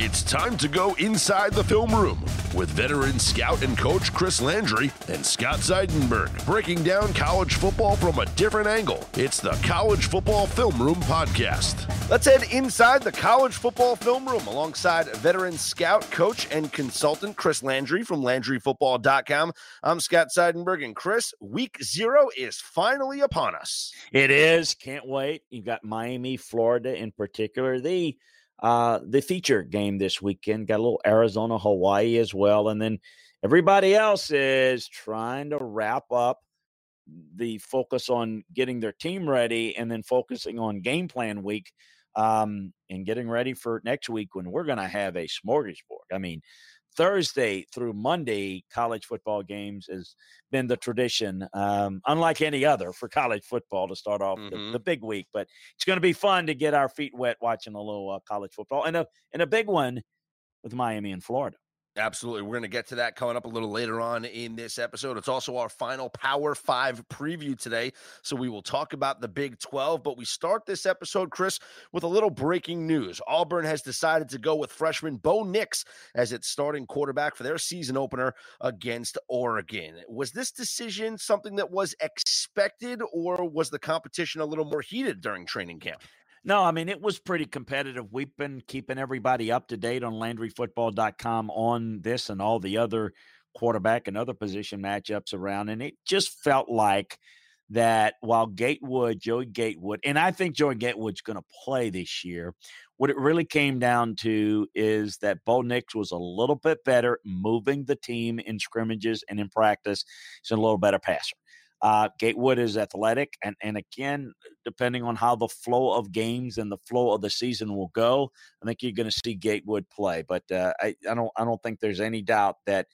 It's time to go inside the film room with veteran scout and coach Chris Landry and Scott Seidenberg breaking down college football from a different angle. It's the College Football Film Room Podcast. Let's head inside the College Football Film Room alongside veteran scout, coach, and consultant Chris Landry from LandryFootball.com. I'm Scott Seidenberg, and Chris, week zero is finally upon us. It is. Can't wait. You've got Miami, Florida in particular. The uh, the feature game this weekend. Got a little Arizona, Hawaii as well. And then everybody else is trying to wrap up the focus on getting their team ready and then focusing on game plan week um, and getting ready for next week when we're going to have a smorgasbord. I mean, Thursday through Monday college football games has been the tradition, um, unlike any other for college football to start off mm-hmm. the, the, big week. But it's going to be fun to get our feet wet watching a little uh, college football and a and a big one with Miami and Florida. Absolutely. We're going to get to that coming up a little later on in this episode. It's also our final Power Five preview today. So we will talk about the Big 12. But we start this episode, Chris, with a little breaking news. Auburn has decided to go with freshman Bo Nix as its starting quarterback for their season opener against Oregon. Was this decision something that was expected, or was the competition a little more heated during training camp? No, I mean, it was pretty competitive. We've been keeping everybody up to date on LandryFootball.com on this and all the other quarterback and other position matchups around. And it just felt like that while Gatewood, Joey Gatewood, and I think Joey Gatewood's going to play this year, what it really came down to is that Bo Nix was a little bit better moving the team in scrimmages and in practice. He's a little better passer. Uh, Gatewood is athletic, and and again, depending on how the flow of games and the flow of the season will go, I think you're going to see Gatewood play. But uh, I I don't I don't think there's any doubt that,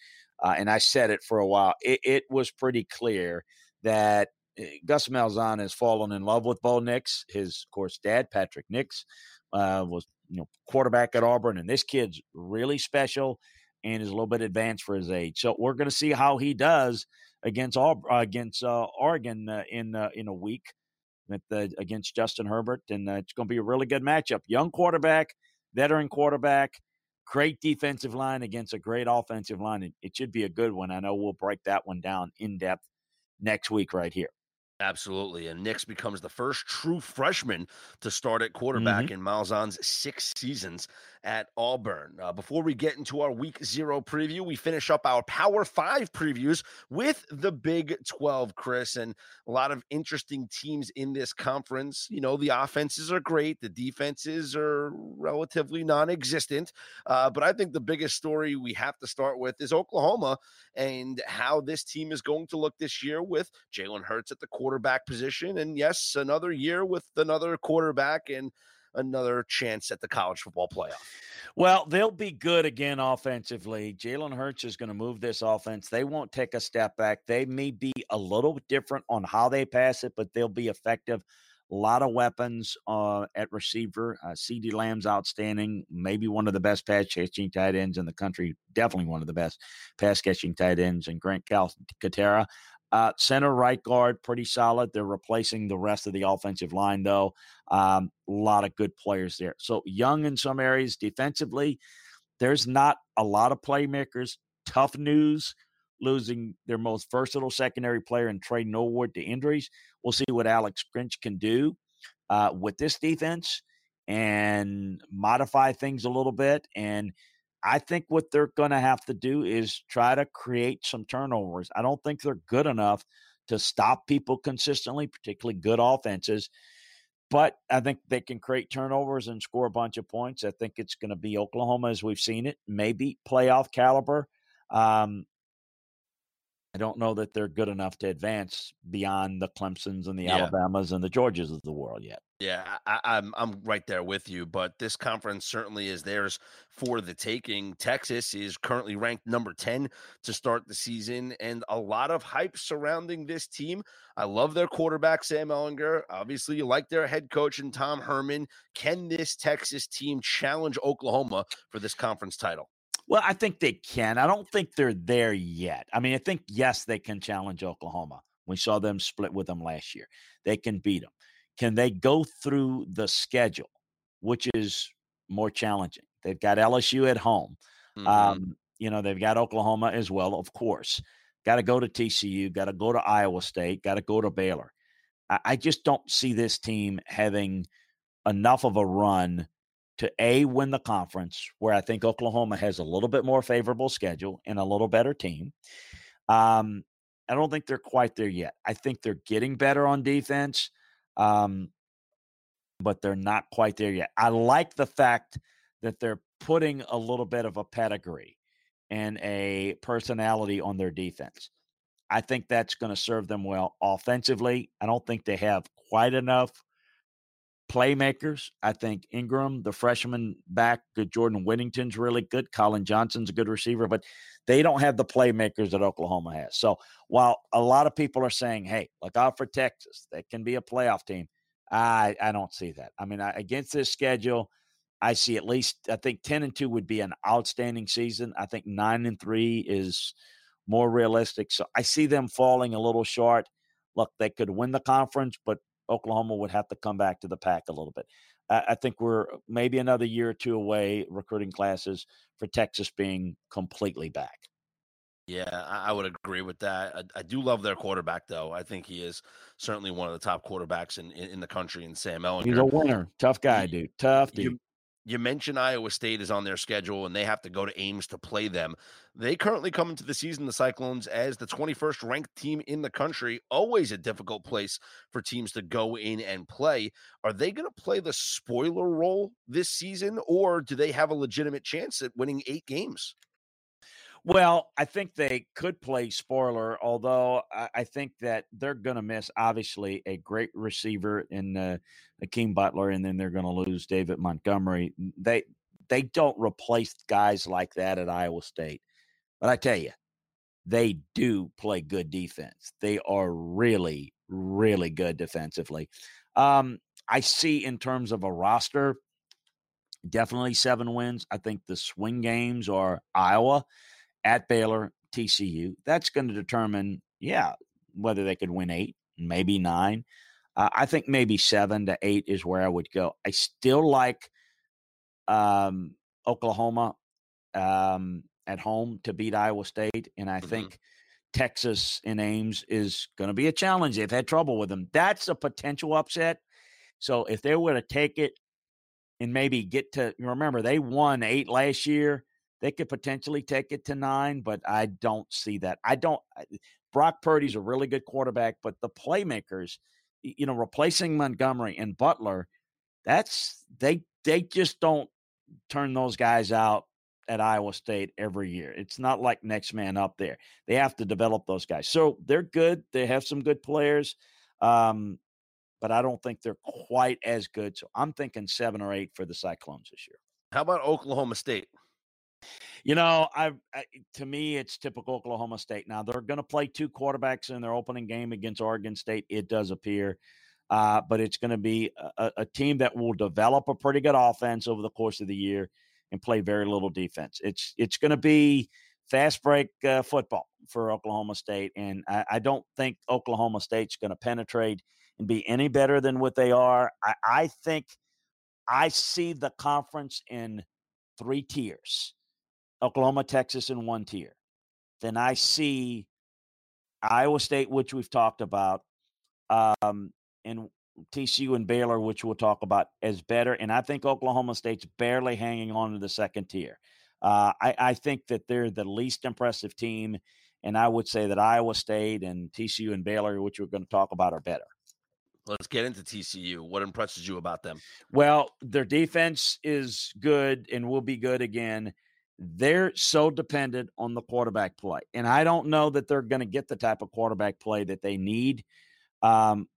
uh, and I said it for a while. It, it was pretty clear that eh, Gus Malzahn has fallen in love with Bo Nix. His, of course, dad Patrick Nix uh, was you know quarterback at Auburn, and this kid's really special and is a little bit advanced for his age. So we're going to see how he does against all uh, against uh, Oregon uh, in uh, in a week with against Justin Herbert, and uh, it's going to be a really good matchup. Young quarterback, veteran quarterback, great defensive line against a great offensive line. It, it should be a good one. I know we'll break that one down in depth next week right here. Absolutely. And Nix becomes the first true freshman to start at quarterback mm-hmm. in Malzahn's six seasons at Auburn. Uh, before we get into our week zero preview, we finish up our Power Five previews with the Big 12, Chris, and a lot of interesting teams in this conference. You know, the offenses are great, the defenses are relatively non existent. Uh, but I think the biggest story we have to start with is Oklahoma and how this team is going to look this year with Jalen Hurts at the quarterback position. And yes, another year with another quarterback and another chance at the college football playoff. Well, they'll be good again offensively. Jalen Hurts is going to move this offense. They won't take a step back. They may be a little different on how they pass it, but they'll be effective. A lot of weapons uh, at receiver. Uh, CeeDee Lamb's outstanding. Maybe one of the best pass catching tight ends in the country. Definitely one of the best pass catching tight ends. And Grant Calcaterra. Uh, center right guard, pretty solid. They're replacing the rest of the offensive line, though. Um, a lot of good players there. So young in some areas defensively. There's not a lot of playmakers. Tough news losing their most versatile secondary player and Tre Norwood to injuries. We'll see what Alex Grinch can do uh, with this defense and modify things a little bit. And I think what they're going to have to do is try to create some turnovers. I don't think they're good enough to stop people consistently, particularly good offenses. But I think they can create turnovers and score a bunch of points. I think it's going to be Oklahoma as we've seen it, maybe playoff caliber. Um, I don't know that they're good enough to advance beyond the Clemsons and the yeah. Alabamas and the Georgias of the world yet. Yeah, I, am I'm, I'm right there with you, but this conference certainly is theirs for the taking. Texas is currently ranked number 10 to start the season, and a lot of hype surrounding this team. I love their quarterback, Sam Ehlinger. Obviously, you like their head coach and Tom Herman. Can this Texas team challenge Oklahoma for this conference title? Well, I think they can. I don't think they're there yet. I mean, I think yes, they can challenge Oklahoma, We saw them split with them last year. They can beat them. Can they go through the schedule, which is more challenging? They've got LSU at home. Mm-hmm. Um, you know, they've got Oklahoma as well, of course. Got to go to TCU, got to go to Iowa State, got to go to Baylor. I, I just don't see this team having enough of a run to A, win the conference, where I think Oklahoma has a little bit more favorable schedule and a little better team. Um, I don't think they're quite there yet. I think they're getting better on defense, um, but they're not quite there yet. I like the fact that they're putting a little bit of a pedigree and a personality on their defense. I think that's going to serve them well offensively. I don't think they have quite enough playmakers. I think Ingram, the freshman back, Jordan Whittington's really good. Collin Johnson's a good receiver, but they don't have the playmakers that Oklahoma has. So while a lot of people are saying, hey, look out for Texas, that can be a playoff team, I, I don't see that. I mean, I, against this schedule, I see at least, I think 10 and 2 would be an outstanding season. I think 9 and 3 is more realistic. So I see them falling a little short. Look, they could win the conference, but Oklahoma would have to come back to the pack a little bit. I think we're uh, maybe another year or two away recruiting classes for Texas being completely back. Yeah, I would agree with that. I, I, do love their quarterback, though. I think he is certainly one of the top quarterbacks in, in, in the country in Sam Ehlinger. He's a winner. Tough guy, dude. Tough dude. You, you mentioned Iowa State is on their schedule and they have to go to Ames to play them. They currently come into the season, the Cyclones, as the 21st ranked team in the country. Always a difficult place for teams to go in and play. Are they going to play the spoiler role this season, or do they have a legitimate chance at winning eight games? Well, I think they could play spoiler, although I, think that they're going to miss obviously a great receiver in uh, Hakeem Butler, and then they're going to lose David Montgomery. They they don't replace guys like that at Iowa State, but I tell you, they do play good defense. They are really, really good defensively. Um, I see in terms of a roster, definitely seven wins. I think the swing games are Iowa at Baylor, TCU. That's going to determine, yeah, whether they could win eight, maybe nine. Uh, I think maybe seven to eight is where I would go. I still like um, Oklahoma um, at home to beat Iowa State, and I mm-hmm. think Texas in Ames is going to be a challenge. They've had trouble with them. That's a potential upset. So if they were to take it and maybe get to remember they won eight last year they could potentially take it to nine, but I don't see that. I don't. Brock Purdy's a really good quarterback, but the playmakers, you know, replacing Montgomery and Butler, that's they they just don't turn those guys out at Iowa State every year. It's not like next man up there. They have to develop those guys. So they're good. They have some good players. Um, but I don't think they're quite as good. So I'm thinking seven or eight for the Cyclones this year. How about Oklahoma State? You know, I, I, to me it's typical Oklahoma State. Now they're going to play two quarterbacks in their opening game against Oregon State. It does appear, uh, but it's going to be a, a, team that will develop a pretty good offense over the course of the year and play very little defense. It's it's going to be fast break uh, football for Oklahoma State, and I, I don't think Oklahoma State's going to penetrate and be any better than what they are. I, I think I see the conference in three tiers. Oklahoma, Texas in one tier. Then I see Iowa State, which we've talked about, um, and TCU and Baylor, which we'll talk about, as better. And I think Oklahoma State's barely hanging on to the second tier. Uh, I, I, think that they're the least impressive team. And I would say that Iowa State and TCU and Baylor, which we're going to talk about, are better. Let's get into TCU. What impresses you about them? Well, their defense is good and will be good again they're so dependent on the quarterback play. And I don't know that they're going to get the type of quarterback play that they need. Um,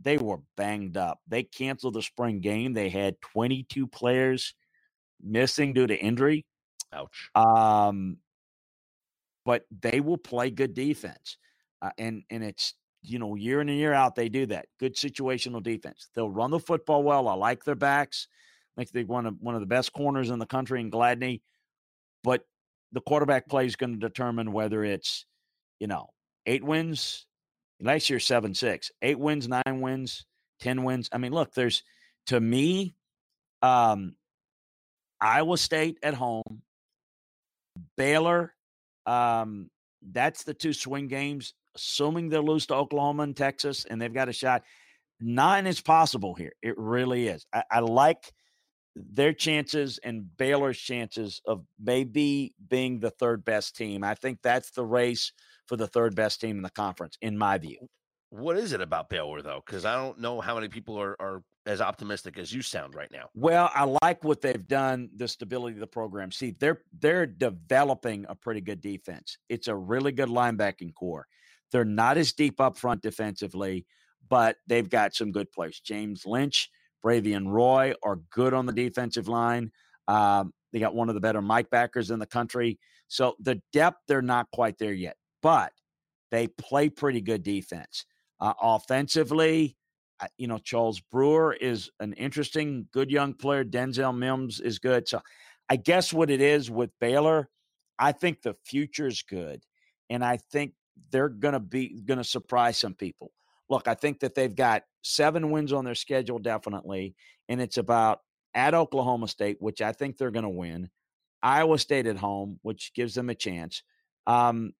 they were banged up. They canceled the spring game. They had 22 players missing due to injury. Ouch. Um, but they will play good defense. Uh, and and it's you know year in and year out they do that good situational defense. They'll run the football well. I like their backs. I think they one of one of the best corners in the country in Gladney but the quarterback play is going to determine whether it's, you know, eight wins, Last year, seven six, eight wins, nine wins, ten wins. I mean, look, there's to me, um, Iowa State at home, Baylor. Um, that's the two swing games. Assuming they lose to Oklahoma and Texas, and they've got a shot. Nine is possible here. It really is. I, I like their chances and Baylor's chances of maybe being the third best team. I think that's the race for the third best team in the conference, in my view. What is it about Baylor though? Because I don't know how many people are, are as optimistic as you sound right now. Well, I like what they've done, the stability of the program. See, they're they're developing a pretty good defense. It's a really good linebacking core. They're not as deep up front defensively, but they've got some good players. James Lynch Bravvion Roy are good on the defensive line. Um, they got one of the better Mike backers in the country. So the depth, they're not quite there yet, but they play pretty good defense. Uh, offensively, uh, you know, Charles Brewer is an interesting, good young player. Denzel Mims is good. So I guess what it is with Baylor, I think the future is good. And I think they're going to be going to surprise some people look, I think that they've got seven wins on their schedule, definitely. And it's about at Oklahoma State, which I think they're going to win, Iowa State at home, which gives them a chance, um,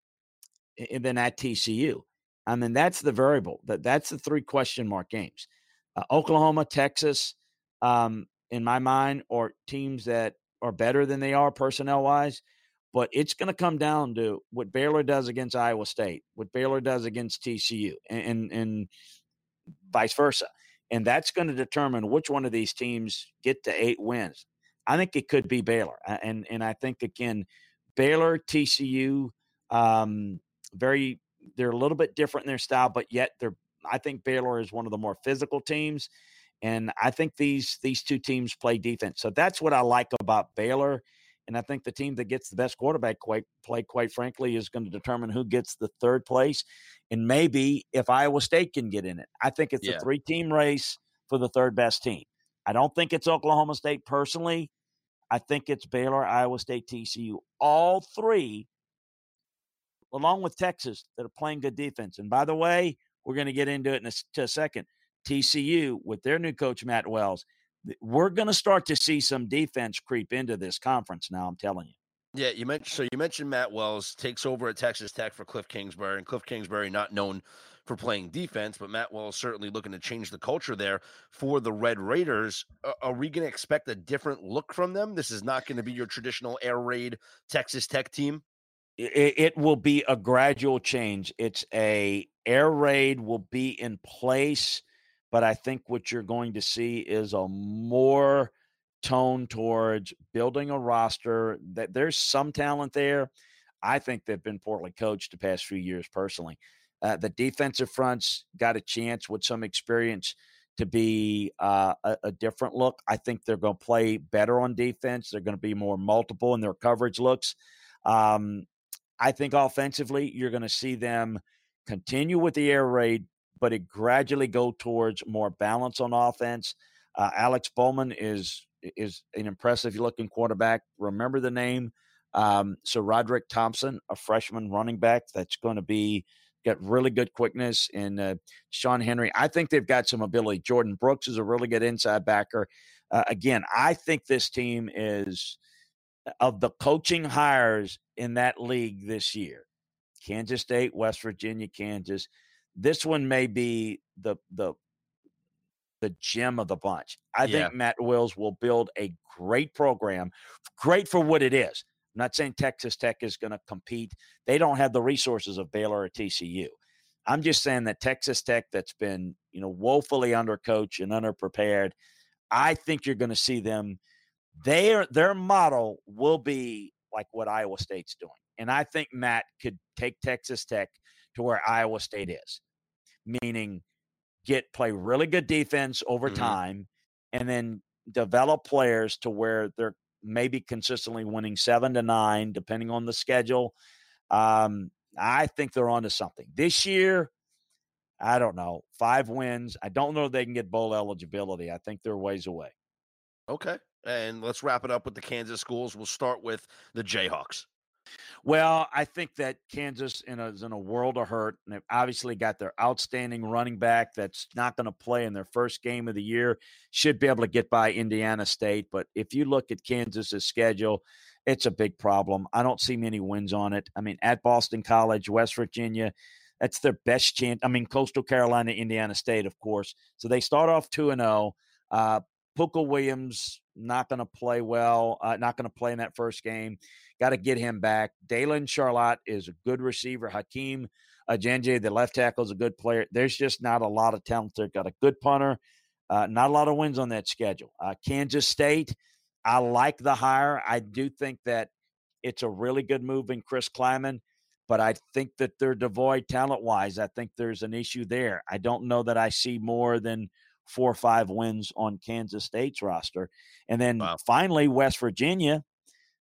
and then at TCU. I mean, that's the variable. That that's the three question mark games. Uh, Oklahoma, Texas, um, in my mind, are teams that are better than they are personnel wise. But it's going to come down to what Baylor does against Iowa State, what Baylor does against TCU, and, and, and vice versa. And that's going to determine which one of these teams get to eight wins. I think it could be Baylor. And, and I think, again, Baylor, TCU, um, very, they're a little bit different in their style, but yet they're, I think Baylor is one of the more physical teams. And I think these these two teams play defense. So that's what I like about Baylor and I think the team that gets the best quarterback quite, play, quite frankly, is going to determine who gets the third place. And maybe if Iowa State can get in it, I think it's yeah. a three team race for the third best team. I don't think it's Oklahoma State personally. I think it's Baylor, Iowa State, TCU. All three, along with Texas, that are playing good defense. And by the way, we're going to get into it in a, a second. TCU, with their new coach, Matt Wells, we're going to start to see some defense creep into this conference now. I'm telling you. Yeah, you mentioned so you mentioned Matt Wells takes over at Texas Tech for Cliff Kingsbury, and Cliff Kingsbury not known for playing defense, but Matt Wells certainly looking to change the culture there for the Red Raiders. Are we going to expect a different look from them? This is not going to be your traditional air raid Texas Tech team. It, it will be a gradual change. It's a air raid will be in place but I think what you're going to see is a more tone towards building a roster. That there's some talent there. I think they've been poorly coached the past few years, personally. Uh, the defensive fronts got a chance with some experience to be uh, a, a, different look. I think they're going to play better on defense. They're going to be more multiple in their coverage looks. Um, I think offensively, you're going to see them continue with the air raid, but it gradually go towards more balance on offense. Uh, Alex Bowman is is an impressive looking quarterback. Remember the name. Um, so Roderick Thompson, a freshman running back, that's going to be got really good quickness. And uh, Sean Henry, I think they've got some ability. Jordyn Brooks is a really good inside backer. Uh, again, I think this team is of the coaching hires in that league this year. Kansas State, West Virginia, Kansas this one may be the the the gem of the bunch. I yeah. think Matt Wells will build a great program, great for what it is. I'm not saying Texas Tech is going to compete. They don't have the resources of Baylor or TCU. I'm just saying that Texas Tech, that's been you know woefully undercoached and underprepared, I think you're going to see them. Their their model will be like what Iowa State's doing, and I think Matt could take Texas Tech to where Iowa State is, meaning get play really good defense over mm-hmm. time and then develop players to where they're maybe consistently winning seven to nine, depending on the schedule. Um, I think they're onto something. This year, I don't know, five wins. I don't know if they can get bowl eligibility. I think they're ways away. Okay. And let's wrap it up with the Kansas schools. We'll start with the Jayhawks. Well, I think that Kansas in a, is in a world of hurt, and they've obviously got their outstanding running back that's not going to play in their first game of the year. Should be able to get by Indiana State, but if you look at Kansas's schedule, it's a big problem. I don't see many wins on it. I mean, at Boston College, West Virginia, that's their best chance. I mean, Coastal Carolina, Indiana State, of course. So they start off two and zero. Oh. Uh, Williams not going to play well. Uh, not going to play in that first game. Got to get him back. Daylon Charlot is a good receiver. Hakeem Adeniji, the left tackle, is a good player. There's just not a lot of talent there. Got a good punter. Uh, not a lot of wins on that schedule. Uh, Kansas State, I like the hire. I do think that it's a really good move in Chris Klieman, but I think that they're devoid talent wise. I think there's an issue there. I don't know that I see more than four or five wins on Kansas State's roster. And then wow. finally, West Virginia.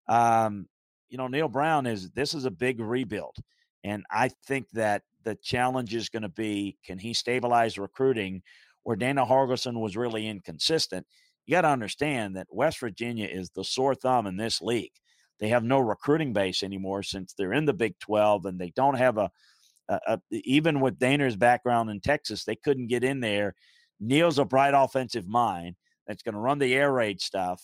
Um, you know, Neal Brown is this is a big rebuild. And I think that the challenge is going to be can he stabilize recruiting where Dana Holgorsen was really inconsistent? You got to understand that West Virginia is the sore thumb in this league. They have no recruiting base anymore since they're in the Big 12 and they don't have a, a, a even with Dana's background in Texas, they couldn't get in there. Neal's a bright offensive mind that's going to run the air raid stuff,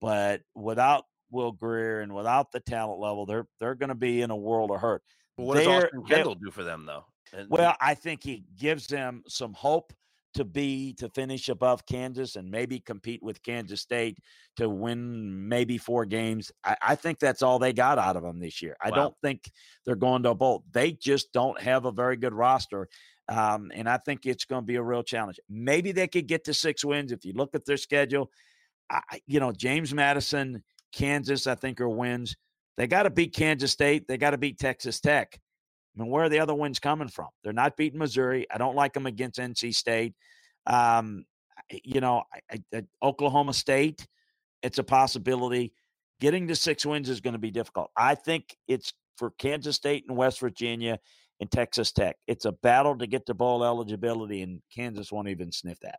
but without Will Grier and without the talent level, they're they're going to be in a world of hurt. What does Austin Kendall do for them, though? And, well, I think he gives them some hope to be to finish above Kansas and maybe compete with Kansas State to win maybe four games. I, I think that's all they got out of them this year. I wow. don't think they're going to a bowl. They just don't have a very good roster. Um, and I think it's going to be a real challenge. Maybe they could get to six wins if you look at their schedule. I, you know, James Madison Kansas, I think, are wins. They got to beat Kansas State. They got to beat Texas Tech. I mean, where are the other wins coming from? They're not beating Missouri. I don't like them against NC State. Um, you know, I, I, Oklahoma State, it's a possibility. Getting to six wins is going to be difficult. I think it's for Kansas State and West Virginia and Texas Tech. It's a battle to get to bowl eligibility, and Kansas won't even sniff that.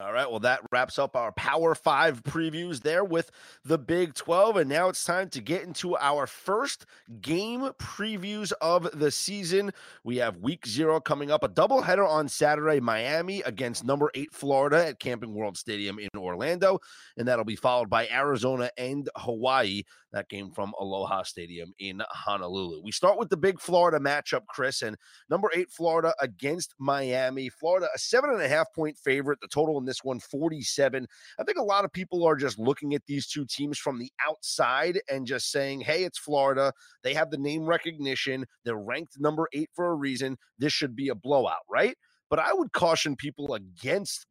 All right. Well, that wraps up our Power Five previews there with the Big 12. And now it's time to get into our first game previews of the season. We have week zero coming up, a doubleheader on Saturday, Miami against number eight Florida at Camping World Stadium in Orlando. And that'll be followed by Arizona and Hawaii that game from Aloha Stadium in Honolulu. We start with the big Florida matchup, Chris, and number eight Florida against Miami. Florida, a seven and a half point favorite. The total in this one, 47. I think a lot of people are just looking at these two teams from the outside and just saying, hey, it's Florida. They have the name recognition. They're ranked number eight for a reason. This should be a blowout, right? But I would caution people against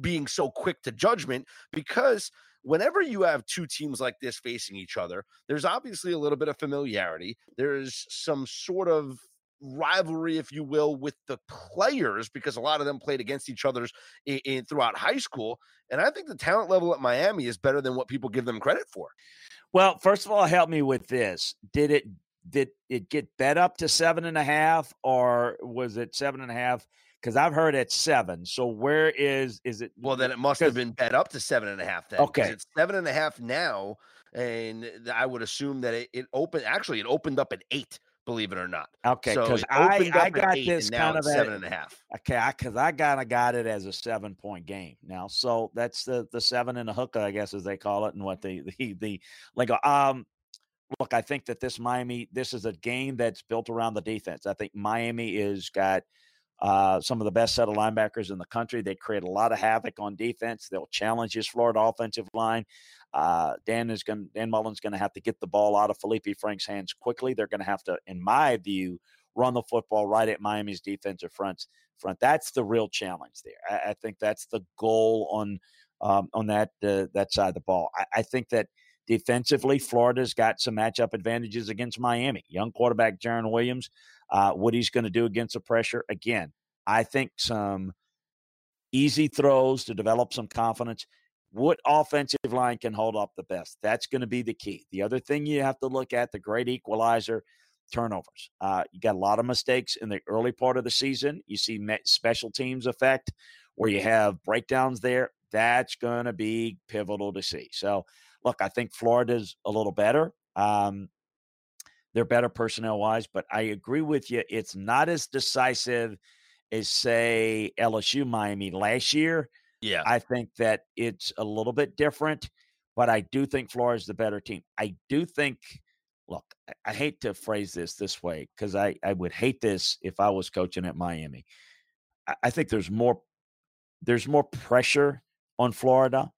being so quick to judgment because whenever you have two teams like this facing each other, there's obviously a little bit of familiarity. There's some sort of rivalry, if you will, with the players because a lot of them played against each other's in, in, throughout high school. And I think the talent level at Miami is better than what people give them credit for. Well, first of all, help me with this. Did it did it get bet up to seven and a half, or was it seven and a half because I've heard it's seven. So where is is it? Well, then it must have been bet up to seven and a half. Then okay, it's seven and a half now, and I would assume that it, it opened. Actually, it opened up at eight. Believe it or not. Okay, because so I I got this kind of seven and a half. Okay, because I, I kind of got it as a seven point game now. So that's the the seven and a hookah, I guess, as they call it, and what the the the like. Um, look, I think that this Miami, this is a game that's built around the defense. I think Miami is got uh, some of the best set of linebackers in the country. They create a lot of havoc on defense. They'll challenge his Florida offensive line. Uh, Dan is going. Dan Mullen's going to have to get the ball out of Feleipe Franks' hands quickly. They're going to have to, in my view, run the football right at Miami's defensive fronts. Front. That's the real challenge there. I, I think that's the goal on um, on that uh, that side of the ball. I, I think that defensively, Florida's got some matchup advantages against Miami. Young quarterback Jarren Williams uh, what he's going to do against the pressure. Again, I think some easy throws to develop some confidence. What offensive line can hold up the best? That's going to be the key. The other thing you have to look at the great equalizer turnovers. Uh, you got a lot of mistakes in the early part of the season. You see special teams effect where you have breakdowns there. That's going to be pivotal to see. So, look, I think Florida's a little better. Um, They're better personnel wise, but I agree with you. It's not as decisive as, say, LSU Miami last year. Yeah. I think that it's a little bit different, but I do think Florida's the better team. I do think, look, I, I hate to phrase this this way because I, I would hate this if I was coaching at Miami. I, I think there's more there's more pressure on Florida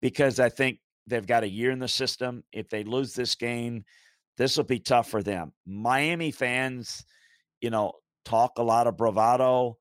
because I think they've got a year in the system. If they lose this game, this will be tough for them. Miami fans, you know, talk a lot of bravado.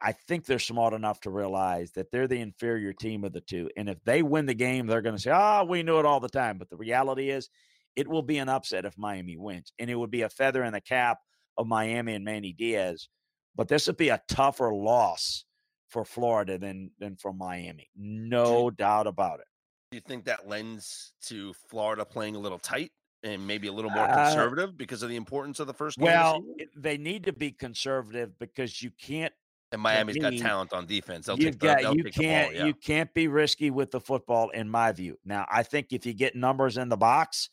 I think they're smart enough to realize that they're the inferior team of the two. And if they win the game, they're going to say, oh, we knew it all the time. But the reality is, it will be an upset if Miami wins. And it would be a feather in the cap of Miami and Manny Diaz. But this would be a tougher loss for Florida than than for Miami. No doubt about it. Do you think that lends to Florida playing a little tight and maybe a little more uh, conservative uh, because of the importance of the first game? Well, they need to be conservative because you can't and Miami's got talent on defense. They'll you've got, you can't ball, yeah. you can't be risky with the football, in my view. Now, I think if you get numbers in the box,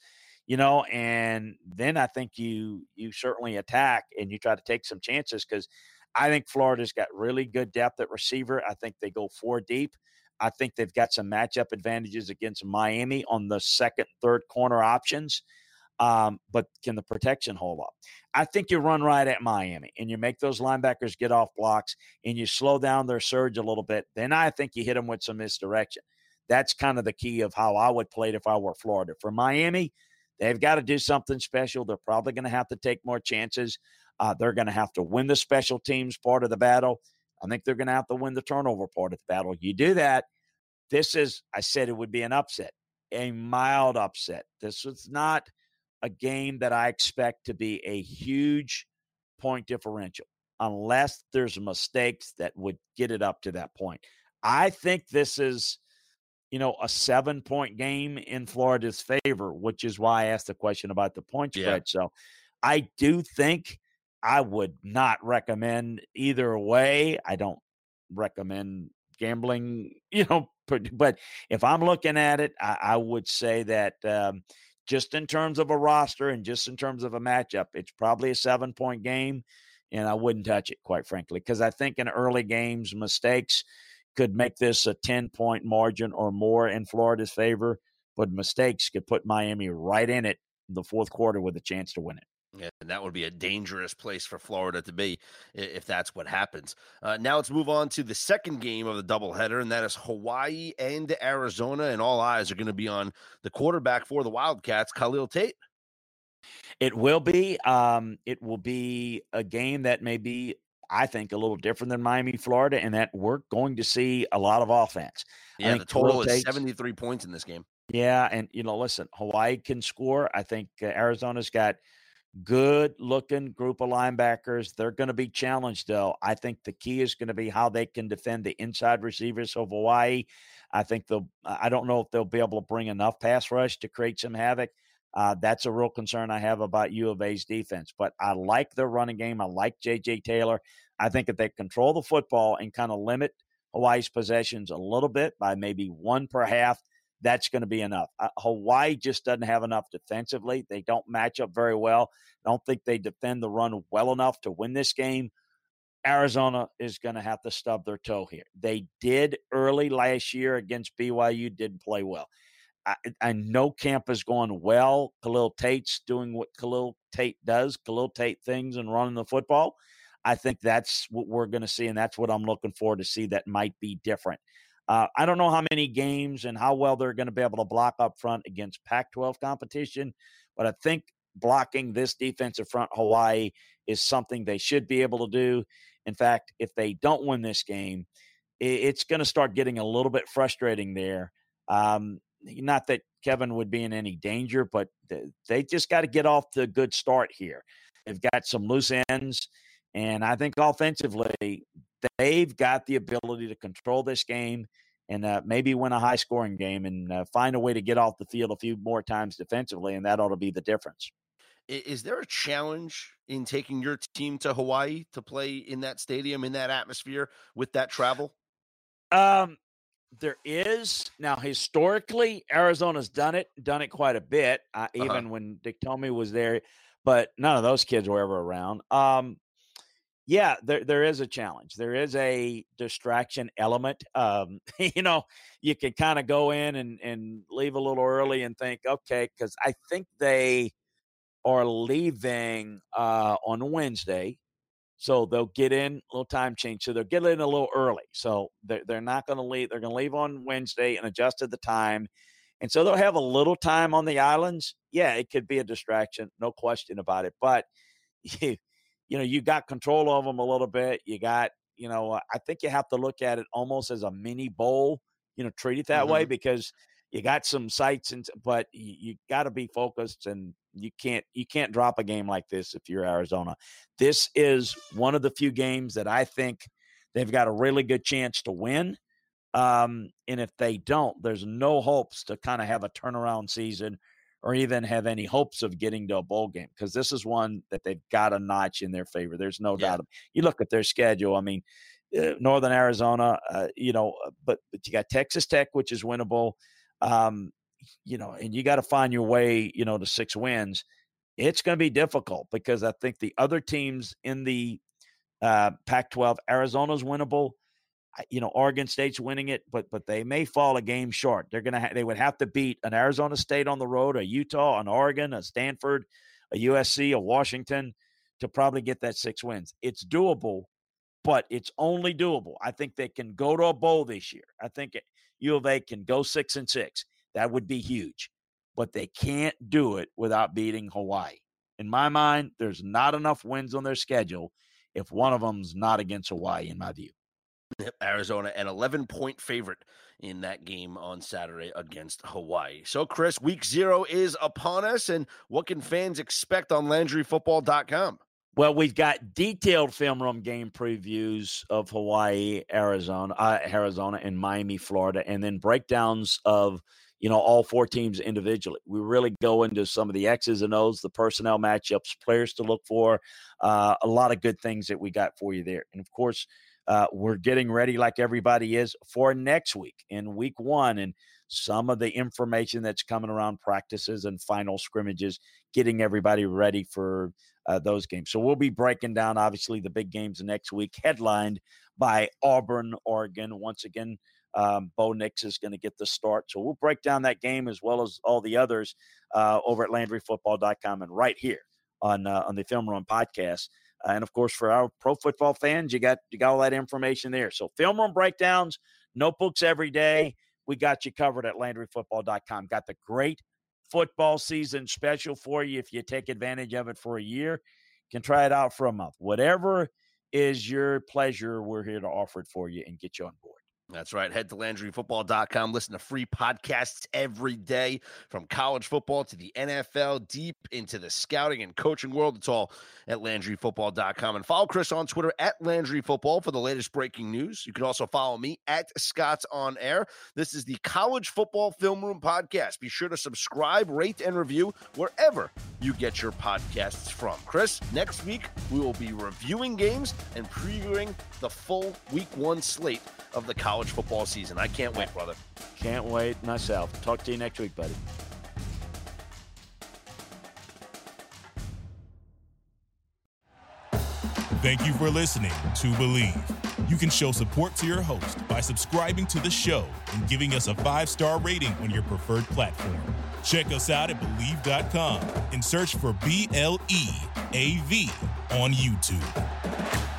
you know, and then I think you you certainly attack and you try to take some chances because I think Florida's got really good depth at receiver. I think they go four deep. I think they've got some matchup advantages against Miami on the second, third corner options. Um, but can the protection hold up? I think you run right at Miami and you make those linebackers get off blocks and you slow down their surge a little bit. Then I think you hit them with some misdirection. That's kind of the key of how I would play it if I were Florida. For Miami, they've got to do something special. They're probably going to have to take more chances. Uh, they're going to have to win the special teams part of the battle. I think they're going to have to win the turnover part of the battle. You do that. This is, I said it would be an upset, a mild upset. This is not a game that I expect to be a huge point differential unless there's mistakes that would get it up to that point. I think this is, you know, a seven point game in Florida's favor, which is why I asked the question about the point spread. Yeah. So I do think I would not recommend either way. I don't recommend gambling, you know, but, if I'm looking at it, I, I would say that um, just in terms of a roster and just in terms of a matchup, it's probably a seven point game. And I wouldn't touch it, quite frankly, because I think in early games, mistakes could make this a 10 point margin or more in Florida's favor, but mistakes could put Miami right in it the fourth quarter with a chance to win it. Yeah, and that would be a dangerous place for Florida to be if that's what happens. Uh, now let's move on to the second game of the doubleheader, and that is Hawaii and Arizona. And all eyes are going to be on the quarterback for the Wildcats, Khalil Tate. It will be. Um, it will be a game that may be, I think, a little different than Miami, Florida, and that we're going to see a lot of offense. Yeah, the total is 73 points in this game. Yeah, and you know, listen, Hawaii can score. I think uh, Arizona's got – good looking group of linebackers. They're going to be challenged, though. I think the key is going to be how they can defend the inside receivers of Hawaii. I think they'll, I don't know if they'll be able to bring enough pass rush to create some havoc. Uh, that's a real concern I have about U of A's defense. But I like their running game. I like J.J. Taylor. I think if they control the football and kind of limit Hawaii's possessions a little bit by maybe one per half, that's going to be enough. Uh, Hawaii just doesn't have enough defensively. They don't match up very well. Don't think they defend the run well enough to win this game. Arizona is going to have to stub their toe here. They did early last year against BYU, didn't play well. I, I know camp is going well. Khalil Tate's doing what Khalil Tate does, Khalil Tate things and running the football. I think that's what we're going to see, and that's what I'm looking for to see that might be different. Uh, I don't know how many games and how well they're going to be able to block up front against Pac 12 competition, but I think blocking this defensive front, Hawaii, is something they should be able to do. In fact, if they don't win this game, it's going to start getting a little bit frustrating there. Um, not that Kevin would be in any danger, but they just got to get off to a good start here. They've got some loose ends, and I think offensively, they've got the ability to control this game and uh, maybe win a high scoring game and uh, find a way to get off the field a few more times defensively, and that ought to be the difference. Is there a challenge in taking your team to Hawaii to play in that stadium, in that atmosphere, with that travel? Um, there is now historically Arizona's done it, done it quite a bit. Uh, Uh-huh. even when Dick Tomey was there, but none of those kids were ever around. Um, yeah, there there is a challenge. There is a distraction element. Um, you know, you can kind of go in and and leave a little early and think, okay, because I think they are leaving uh, on Wednesday. So they'll get in a little time change. So they'll get in a little early. So they're, they're not going to leave. They're going to leave on Wednesday and adjust to the time. And so they'll have a little time on the islands. Yeah, it could be a distraction, no question about it. But you, you know, you got control of them a little bit. You got, you know, I think you have to look at it almost as a mini bowl. You know, treat it that way because you got some sights and but you, you got to be focused and you can't you can't drop a game like this if you're Arizona. This is one of the few games that I think they've got a really good chance to win. Um, and if they don't, there's no hopes to kind of have a turnaround season or even have any hopes of getting to a bowl game because this is one that they've got a notch in their favor. There's no Yeah. doubt. You look at their schedule. I mean, uh, Northern Arizona, uh, you know, uh, but but you got Texas Tech, which is winnable. Um, you know, and you got to find your way, you know, to six wins. It's going to be difficult because I think the other teams in the uh, Pac-12, Arizona's winnable. You know, Oregon State's winning it, but but they may fall a game short. They're gonna ha- they would have to beat an Arizona State on the road, a Utah, an Oregon, a Stanford, a USC, a Washington to probably get that six wins. It's doable, but it's only doable. I think they can go to a bowl this year. I think U of A can go six and six. That would be huge, but they can't do it without beating Hawaii. In my mind, there's not enough wins on their schedule if one of them's not against Hawaii, in my view. Arizona, an 11 point favorite in that game on Saturday against Hawaii. So, Chris, week zero is upon us. And what can fans expect on LandryFootball.com? Well, we've got detailed film room game previews of Hawaii, Arizona, uh, Arizona, and Miami, Florida, and then breakdowns of you know all four teams individually. We really go into some of the X's and O's, the personnel matchups, players to look for, uh, a lot of good things that we got for you there, and of course. Uh, we're getting ready, like everybody is, for next week in week one, and some of the information that's coming around practices and final scrimmages, getting everybody ready for uh, those games. So we'll be breaking down, obviously, the big games next week, headlined by Auburn, Oregon. Once again, um, Bo Nix is going to get the start. So we'll break down that game as well as all the others uh, over at LandryFootball.com and right here on uh, on the Film Room podcast. Uh, and of course, for our pro football fans, you got you got all that information there. So film room breakdowns, notebooks every day. We got you covered at LandryFootball.com. Got the great football season special for you if you take advantage of it for a year. Can try it out for a month. Whatever is your pleasure, we're here to offer it for you and get you on board. That's right. Head to LandryFootball.com. Listen to free podcasts every day from college football to the NFL, deep into the scouting and coaching world. It's all at LandryFootball.com. And follow Chris on Twitter at LandryFootball for the latest breaking news. You can also follow me at Scott's On Air. This is the College Football Film Room Podcast. Be sure to subscribe, rate, and review wherever you get your podcasts from. Chris, next week we will be reviewing games and previewing the full week one slate of the college football season. I can't wait, brother. Can't wait myself. Talk to you next week, buddy. Thank you for listening to Bleav. You can show support to your host by subscribing to the show and giving us a five star rating on your preferred platform. Check us out at Bleav.com and search for B L E A V on YouTube.